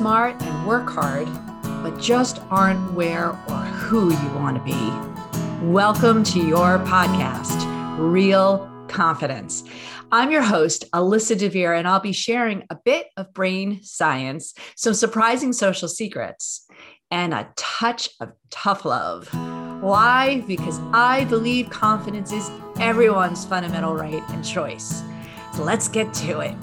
smart and work hard, but just aren't where or who you want to be. Welcome to your podcast, Real Confidence. I'm your host, Alyssa Dver, and I'll be sharing a bit of brain science, some surprising social secrets, and a touch of tough love. Why? Because I believe confidence is everyone's fundamental right and choice. So let's get to it.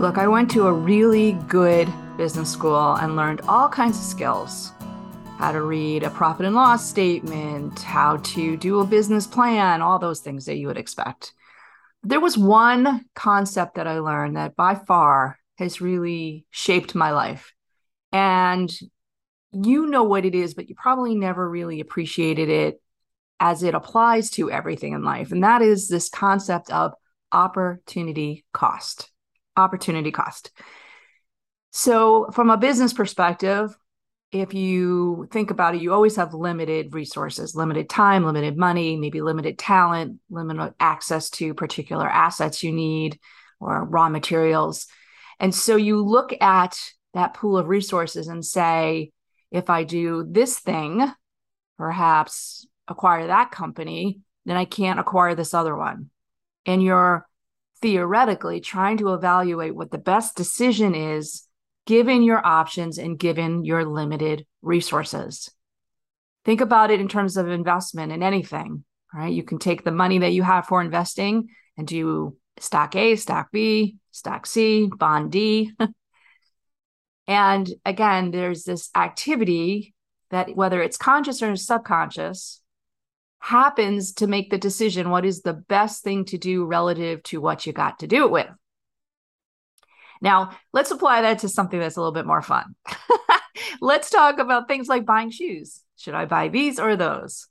Look, I went to a really good business school and learned all kinds of skills how to read a profit and loss statement, how to do a business plan, all those things that you would expect. There was one concept that I learned that by far has really shaped my life. And you know what it is, but you probably never really appreciated it as it applies to everything in life. And that is this concept of opportunity cost opportunity cost. So, from a business perspective, if you think about it, you always have limited resources, limited time, limited money, maybe limited talent, limited access to particular assets you need or raw materials. And so you look at that pool of resources and say, if I do this thing, perhaps acquire that company, then I can't acquire this other one. And you're theoretically trying to evaluate what the best decision is given your options and given your limited resources. Think about it in terms of investment in anything, right? You can take the money that you have for investing and do stock A, stock B, stock C, bond D. and again, there's this activity that whether it's conscious or subconscious, happens to make the decision what is the best thing to do relative to what you got to do it with. Now, let's apply that to something that's a little bit more fun. let's talk about things like buying shoes. Should I buy these or those?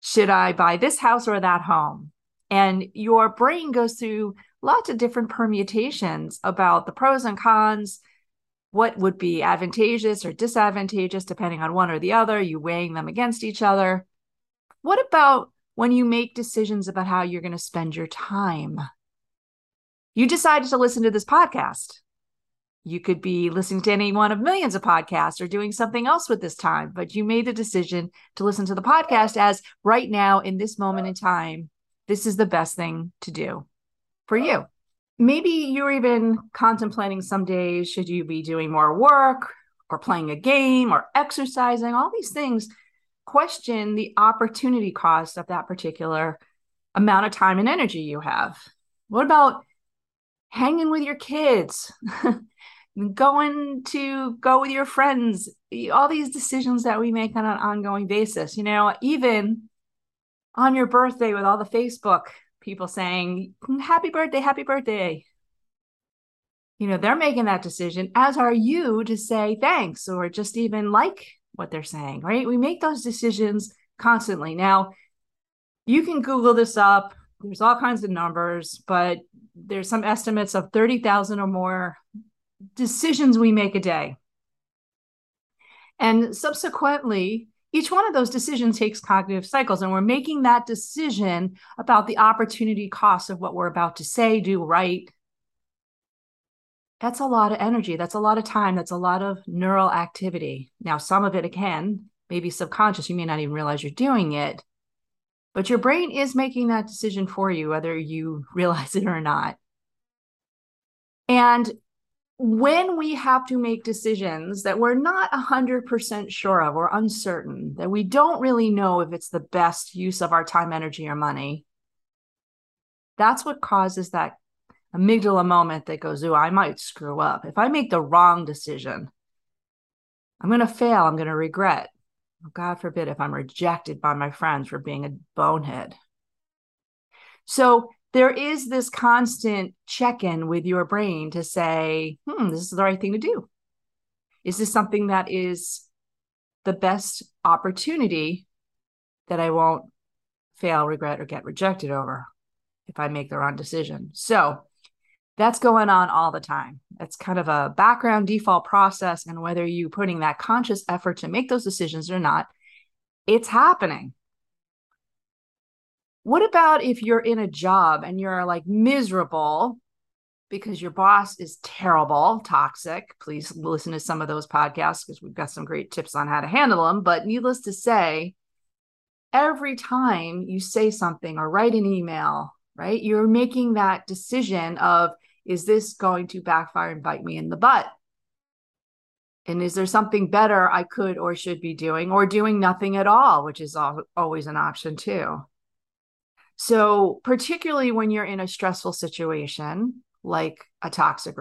Should I buy this house or that home? And your brain goes through lots of different permutations about the pros and cons, what would be advantageous or disadvantageous depending on one or the other, you weighing them against each other. What about when you make decisions about how you're going to spend your time? You decided to listen to this podcast. You could be listening to any one of millions of podcasts or doing something else with this time, but you made the decision to listen to the podcast as right now, in this moment in time, this is the best thing to do for you. Maybe you're even contemplating some days should you be doing more work or playing a game or exercising, all these things question the opportunity cost of that particular amount of time and energy you have. What about hanging with your kids, going to go with your friends, all these decisions that we make on an ongoing basis, you know, even on your birthday with all the Facebook people saying, mm, Happy birthday, happy birthday. You know, they're making that decision, as are you to say thanks or just even like what they're saying, right? We make those decisions constantly. Now, you can Google this up. There's all kinds of numbers, but there's some estimates of 30,000 or more decisions we make a day. And subsequently, each one of those decisions takes cognitive cycles, and we're making that decision about the opportunity cost of what we're about to say, do, write, that's a lot of energy. That's a lot of time. That's a lot of neural activity. Now, some of it, again, maybe subconscious. You may not even realize you're doing it, but your brain is making that decision for you, whether you realize it or not. And when we have to make decisions that we're not 100% sure of or uncertain, that we don't really know if it's the best use of our time, energy, or money, that's what causes that amygdala moment that goes, Oh, I might screw up. If I make the wrong decision, I'm going to fail. I'm going to regret. God forbid if I'm rejected by my friends for being a bonehead. So there is this constant check in with your brain to say, hmm, this is the right thing to do. Is this something that is the best opportunity that I won't fail, regret, or get rejected over if I make the wrong decision? So that's going on all the time. It's kind of a background default process. And whether you're putting that conscious effort to make those decisions or not, it's happening. What about if you're in a job and you're like miserable because your boss is terrible, toxic. Please listen to some of those podcasts because we've got some great tips on how to handle them. But needless to say, every time you say something or write an email, right, you're making that decision of, is this going to backfire and bite me in the butt? And is there something better I could or should be doing, or doing nothing at all, which is always an option too? So, particularly when you're in a stressful situation, like a toxic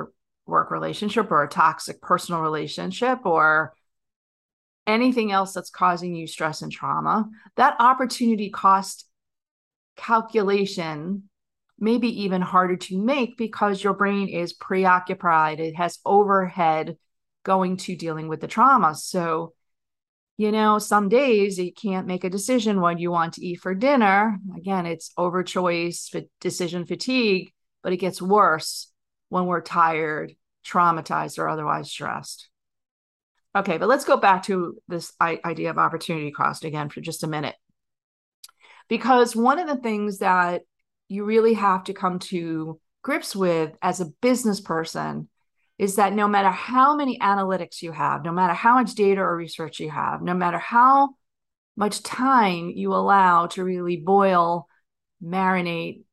work relationship or a toxic personal relationship or anything else that's causing you stress and trauma, that opportunity cost calculation may be even harder to make because your brain is preoccupied. It has overhead going to dealing with the trauma. So, you know, some days you can't make a decision what you want to eat for dinner. Again, it's over choice, decision fatigue, but it gets worse when we're tired, traumatized, or otherwise stressed. Okay, but let's go back to this idea of opportunity cost again for just a minute. Because one of the things that you really have to come to grips with as a business person is that no matter how many analytics you have, no matter how much data or research you have, no matter how much time you allow to really boil, marinate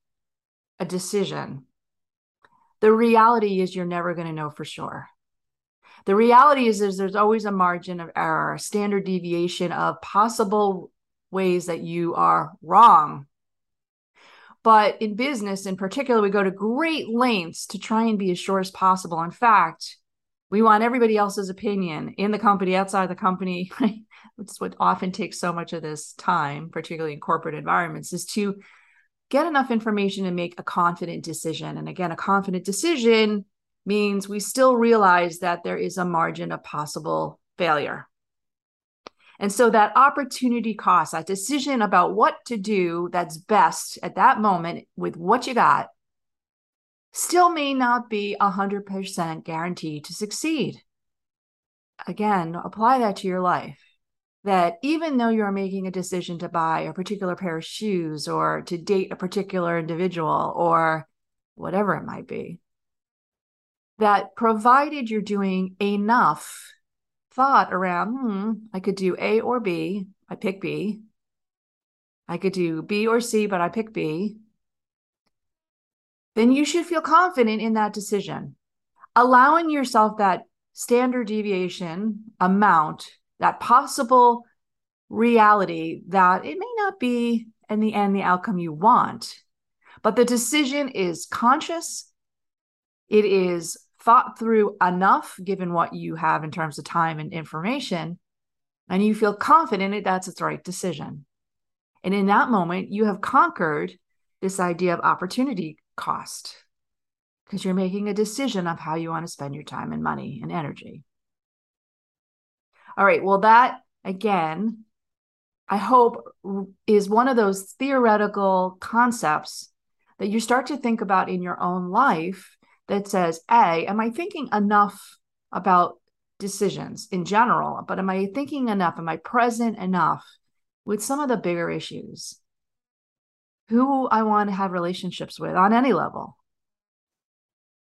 a decision, the reality is you're never going to know for sure. The reality is, is there's always a margin of error, a standard deviation of possible ways that you are wrong but in business in particular, we go to great lengths to try and be as sure as possible. In fact, we want everybody else's opinion in the company, outside the company. Which is what often takes so much of this time, particularly in corporate environments, is to get enough information to make a confident decision. And again, a confident decision means we still realize that there is a margin of possible failure. And so that opportunity cost, that decision about what to do that's best at that moment with what you got, still may not be 100% guaranteed to succeed. Again, apply that to your life. That even though you're making a decision to buy a particular pair of shoes or to date a particular individual or whatever it might be, that provided you're doing enough thought around, hmm, I could do A or B. I pick B. I could do B or C, but I pick B. Then you should feel confident in that decision. Allowing yourself that standard deviation amount, that possible reality that it may not be in the end the outcome you want, but the decision is conscious, it is thought through enough given what you have in terms of time and information, and you feel confident that that's the right decision. And in that moment, you have conquered this idea of opportunity cost because you're making a decision of how you want to spend your time and money and energy. All right, well, that again, I hope is one of those theoretical concepts that you start to think about in your own life that says, A, am I thinking enough about decisions in general? But am I thinking enough? Am I present enough with some of the bigger issues? Who I want to have relationships with on any level?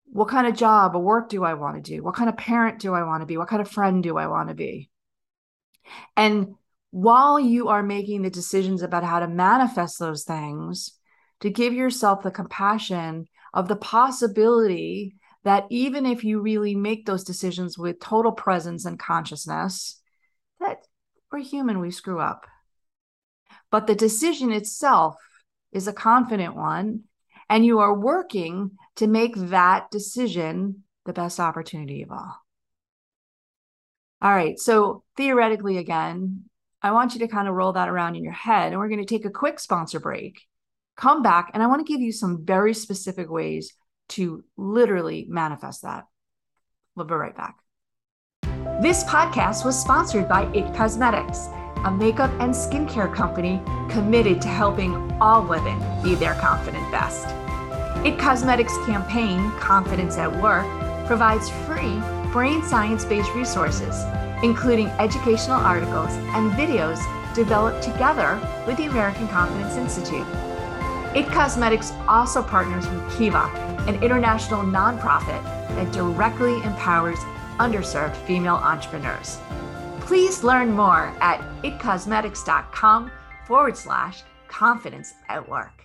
What kind of job or work do I want to do? What kind of parent do I want to be? What kind of friend do I want to be? And while you are making the decisions about how to manifest those things, to give yourself the compassion of the possibility that even if you really make those decisions with total presence and consciousness, that we're human, we screw up. But the decision itself is a confident one, and you are working to make that decision the best opportunity of all. All right. So, theoretically, again, I want you to kind of roll that around in your head, and we're going to take a quick sponsor break come back and I want to give you some very specific ways to literally manifest that. We'll be right back. This podcast was sponsored by It Cosmetics, a makeup and skincare company committed to helping all women be their confident best. It Cosmetics campaign, Confidence at Work, provides free brain science based resources, including educational articles and videos developed together with the American Confidence Institute. It Cosmetics also partners with Kiva, an international nonprofit that directly empowers underserved female entrepreneurs. Please learn more at itcosmetics.com forward slash confidence at work.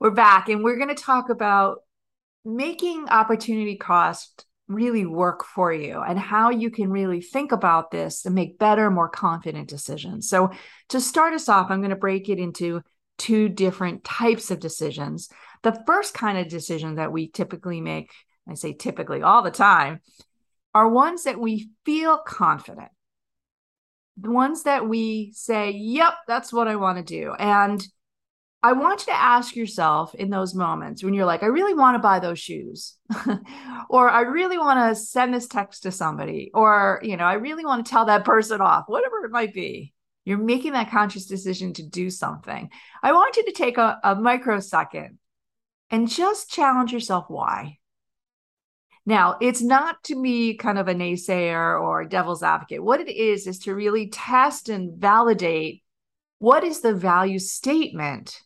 We're back and we're going to talk about making opportunity cost really work for you and how you can really think about this and make better, more confident decisions. So, to start us off, I'm going to break it into two different types of decisions. The first kind of decision that we typically make, I say typically all the time, are ones that we feel confident. The ones that we say, yep, that's what I want to do. And I want you to ask yourself in those moments when you're like, I really want to buy those shoes, or I really want to send this text to somebody, or, you know, I really want to tell that person off, whatever it might be. You're making that conscious decision to do something. I want you to take a, a microsecond and just challenge yourself why. Now, it's not to be kind of a naysayer or a devil's advocate. What it is, is to really test and validate what is the value statement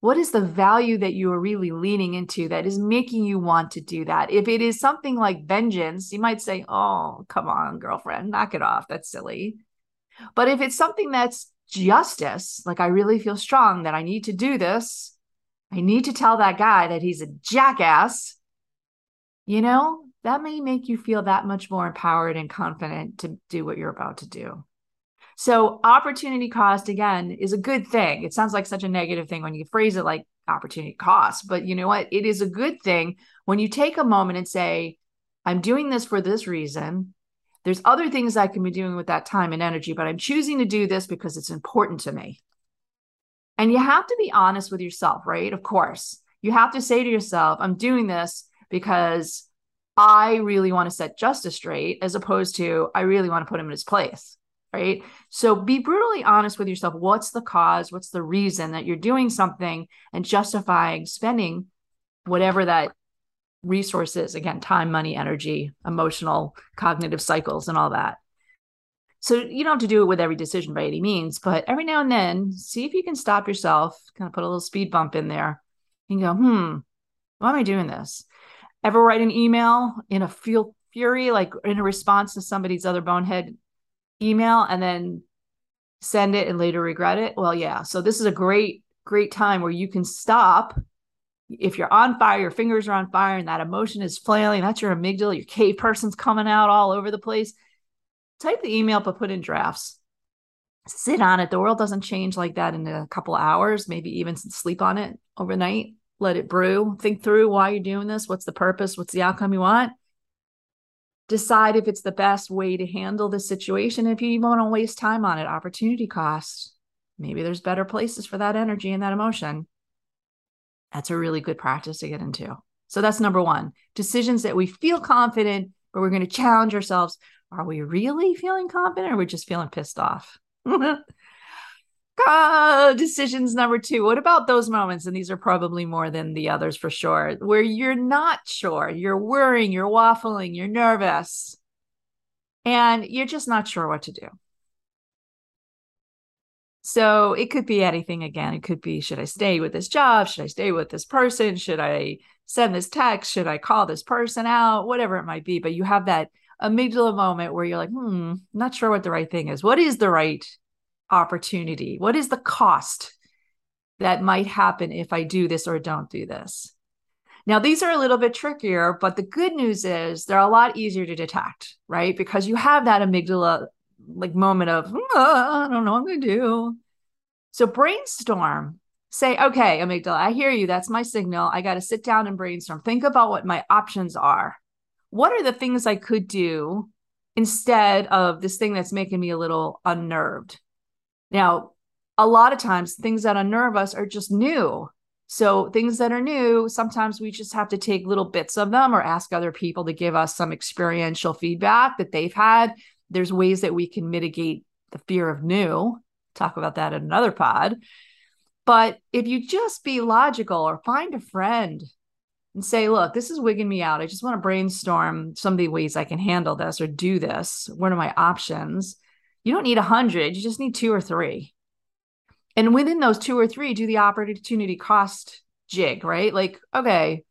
what is the value that you are really leaning into that is making you want to do that? If it is something like vengeance, you might say, Oh, come on, girlfriend, knock it off. That's silly. But if it's something that's justice, like I really feel strong that I need to do this, I need to tell that guy that he's a jackass, you know, that may make you feel that much more empowered and confident to do what you're about to do. So opportunity cost again is a good thing. It sounds like such a negative thing when you phrase it like opportunity cost, but you know what? It is a good thing when you take a moment and say, I'm doing this for this reason. There's other things I can be doing with that time and energy, but I'm choosing to do this because it's important to me. And you have to be honest with yourself, right? Of course. You have to say to yourself, I'm doing this because I really want to set justice straight, as opposed to I really want to put him in his place right? So be brutally honest with yourself. What's the cause? What's the reason that you're doing something and justifying spending whatever that resource is? Again, time, money, energy, emotional, cognitive cycles, and all that. So you don't have to do it with every decision by any means, but every now and then, see if you can stop yourself, kind of put a little speed bump in there and go, hmm, why am I doing this? Ever write an email in a feel fury, like in a response to somebody's other bonehead email and then send it and later regret it? Well, yeah. So this is a great, great time where you can stop. If you're on fire, your fingers are on fire, and that emotion is flailing, that's your amygdala, your cave person's coming out all over the place. Type the email, but put in drafts. Sit on it. The world doesn't change like that in a couple hours, maybe even sleep on it overnight. Let it brew. Think through why you're doing this. What's the purpose? What's the outcome you want? Decide if it's the best way to handle the situation. If you want to waste time on it, opportunity cost, maybe there's better places for that energy and that emotion. That's a really good practice to get into. So that's number one decisions that we feel confident, but we're going to challenge ourselves. Are we really feeling confident or we're we just feeling pissed off? uh, decisions number two. What about those moments? And these are probably more than the others for sure, where you're not sure, you're worrying, you're waffling, you're nervous, and you're just not sure what to do. So it could be anything again. It could be should I stay with this job? Should I stay with this person? Should I send this text? Should I call this person out? Whatever it might be. But you have that amygdala moment where you're like, hmm, not sure what the right thing is. What is the right opportunity? What is the cost that might happen if I do this or don't do this? Now, these are a little bit trickier, but the good news is they're a lot easier to detect, right? Because you have that amygdala like moment of, oh, I don't know what I'm going to do. So brainstorm. Say, okay, amygdala, I hear you. That's my signal. I got to sit down and brainstorm. Think about what my options are. What are the things I could do instead of this thing that's making me a little unnerved? Now, a lot of times things that unnerve us are just new. So, things that are new, sometimes we just have to take little bits of them or ask other people to give us some experiential feedback that they've had. There's ways that we can mitigate the fear of new. Talk about that in another pod. But if you just be logical or find a friend and say, look, this is wigging me out. I just want to brainstorm some of the ways I can handle this or do this. What are my options? You don't need a hundred, you just need two or three. And within those two or three, do the opportunity cost jig, right? Like, okay,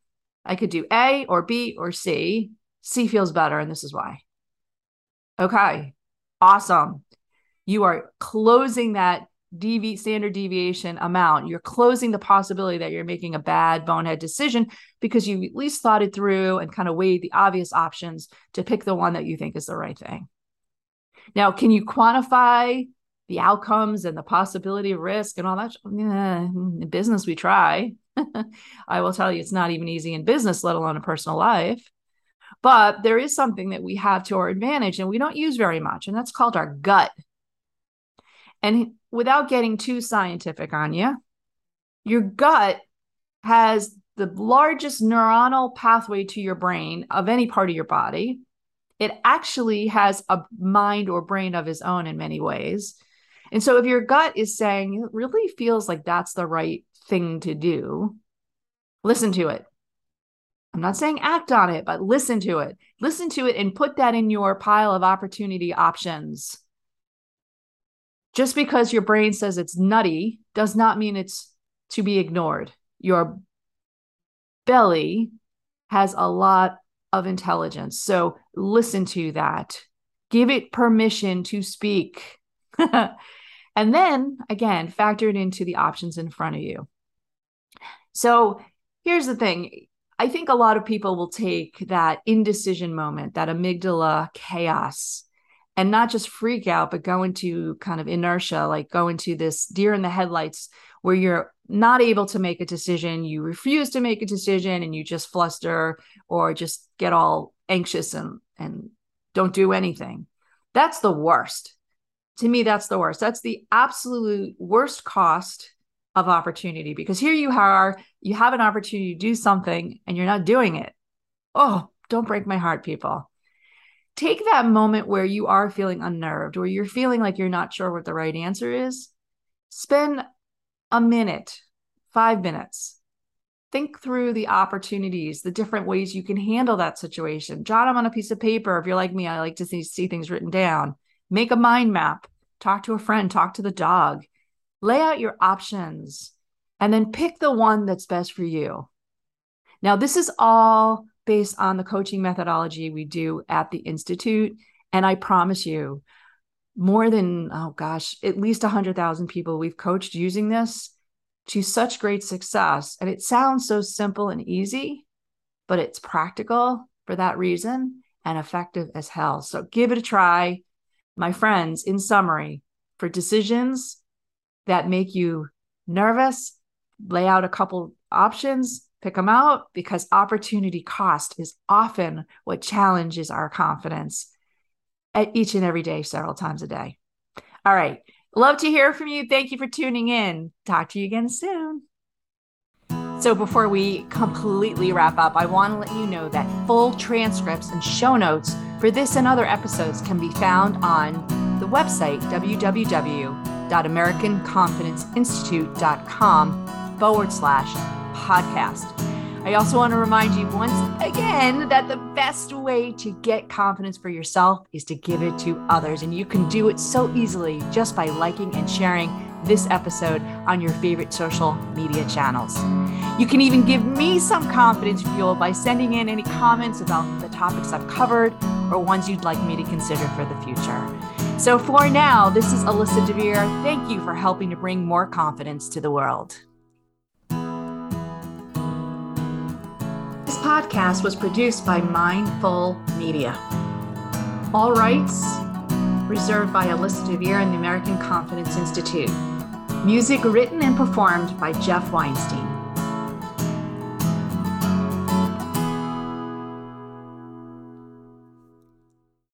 I could do A or B or C. C feels better, and this is why. Okay, awesome. You are closing that DV standard deviation amount. You're closing the possibility that you're making a bad bonehead decision because you at least thought it through and kind of weighed the obvious options to pick the one that you think is the right thing. Now, can you quantify the outcomes and the possibility of risk and all that? Yeah, in business, we try. I will tell you, it's not even easy in business, let alone a personal life. But there is something that we have to our advantage and we don't use very much, and that's called our gut. And without getting too scientific on you, your gut has the largest neuronal pathway to your brain of any part of your body. It actually has a mind or brain of its own in many ways. And so if your gut is saying it really feels like that's the right thing to do, listen to it. I'm not saying act on it, but listen to it. Listen to it and put that in your pile of opportunity options. Just because your brain says it's nutty does not mean it's to be ignored. Your belly has a lot of intelligence. So listen to that. Give it permission to speak. and then again, factor it into the options in front of you. So here's the thing I think a lot of people will take that indecision moment, that amygdala chaos, and not just freak out, but go into kind of inertia, like go into this deer in the headlights where you're not able to make a decision, you refuse to make a decision, and you just fluster or just get all anxious and, and don't do anything. That's the worst. To me, that's the worst. That's the absolute worst cost of opportunity because here you are, you have an opportunity to do something and you're not doing it. Oh, don't break my heart, people. Take that moment where you are feeling unnerved, where you're feeling like you're not sure what the right answer is. Spend a minute, five minutes. Think through the opportunities, the different ways you can handle that situation. Jot them on a piece of paper. If you're like me, I like to see, see things written down. Make a mind map. Talk to a friend, talk to the dog lay out your options, and then pick the one that's best for you. Now, this is all based on the coaching methodology we do at the Institute. And I promise you, more than, oh gosh, at least 100,000 people we've coached using this to such great success. And it sounds so simple and easy, but it's practical for that reason and effective as hell. So give it a try. My friends, in summary, for decisions that make you nervous, lay out a couple options, pick them out because opportunity cost is often what challenges our confidence each and every day, several times a day. All right. Love to hear from you. Thank you for tuning in. Talk to you again soon. So, before we completely wrap up, I want to let you know that full transcripts and show notes for this and other episodes can be found on the website www www.americanconfidenceinstitute.com forward slash podcast. I also want to remind you once again that the best way to get confidence for yourself is to give it to others. And you can do it so easily just by liking and sharing this episode on your favorite social media channels. You can even give me some confidence fuel by sending in any comments about the topics I've covered or ones you'd like me to consider for the future. So for now, this is Alyssa Dver. Thank you for helping to bring more confidence to the world. Podcast was produced by Mindful Media. All rights reserved by Alyssa Dver and the American Confidence Institute. Music written and performed by Jeff Weinstein.